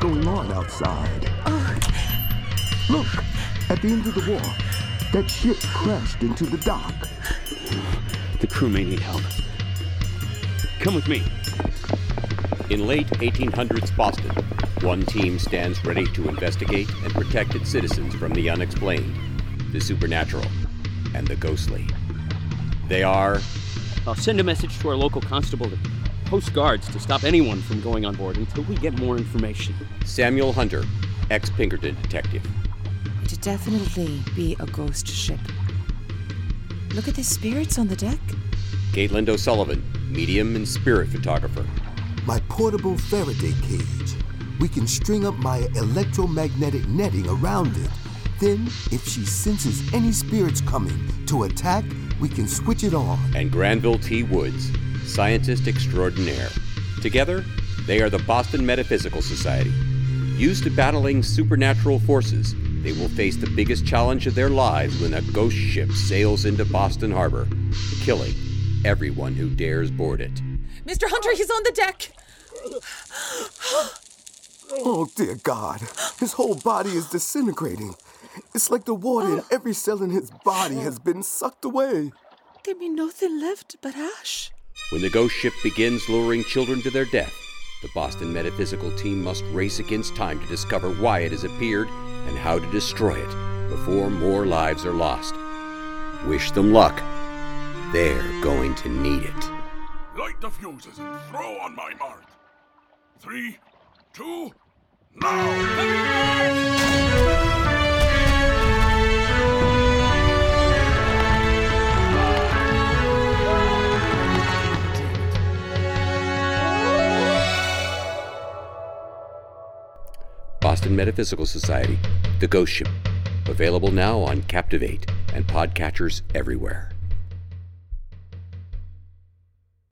going on outside. Look, at the end of the wharf, that ship crashed into the dock. The crew may need help. Come with me. In late 1800s Boston, one team stands ready to investigate and protect its citizens from the unexplained, the supernatural, and the ghostly. They are I'll send a message to our local constable to post guards to stop anyone from going on board until we get more information. Samuel Hunter, ex Pinkerton detective, It'd definitely be a ghost ship. Look at the spirits on the deck. Caitlin O'Sullivan, medium and spirit photographer, My portable Faraday cage. We can string up my electromagnetic netting around it. Then, if she senses any spirits coming to attack, we can switch it on. and Granville T. Woods, scientist extraordinaire. Together, they are the Boston Metaphysical Society. Used to battling supernatural forces, they will face the biggest challenge of their lives when a ghost ship sails into Boston Harbor, killing everyone who dares board it. Mr. Hunter, he's on the deck. Oh, dear God. His whole body is disintegrating. It's like the water in oh. every cell in his body has been sucked away. There'd be nothing left but ash. When the ghost ship begins luring children to their death, the Boston Metaphysical team must race against time to discover why it has appeared and how to destroy it before more lives are lost. Wish them luck. They're going to need it. Light the fuses and throw on my mark. Three, two, now! Boston Metaphysical Society, The Ghost Ship. Available now on Captivate and podcatchers everywhere.